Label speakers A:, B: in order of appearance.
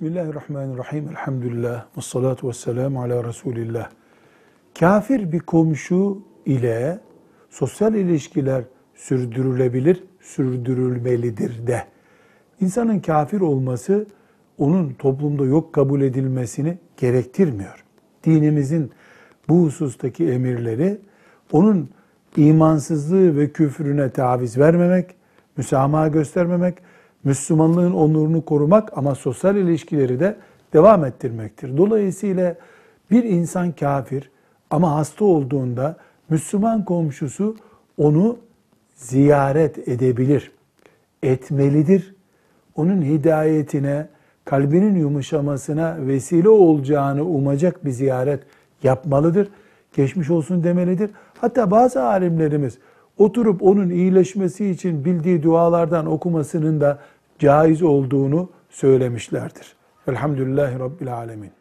A: Bismillahirrahmanirrahim. Elhamdülillah. Ve salatu ve selamu ala Resulillah. Kafir bir komşu ile sosyal ilişkiler sürdürülebilir, sürdürülmelidir de. İnsanın kafir olması onun toplumda yok kabul edilmesini gerektirmiyor. Dinimizin bu husustaki emirleri onun imansızlığı ve küfrüne taviz vermemek, müsamaha göstermemek, Müslümanlığın onurunu korumak ama sosyal ilişkileri de devam ettirmektir. Dolayısıyla bir insan kafir ama hasta olduğunda Müslüman komşusu onu ziyaret edebilir, etmelidir. Onun hidayetine, kalbinin yumuşamasına vesile olacağını umacak bir ziyaret yapmalıdır. Geçmiş olsun demelidir. Hatta bazı alimlerimiz oturup onun iyileşmesi için bildiği dualardan okumasının da caiz olduğunu söylemişlerdir. Elhamdülillahi Rabbil Alemin.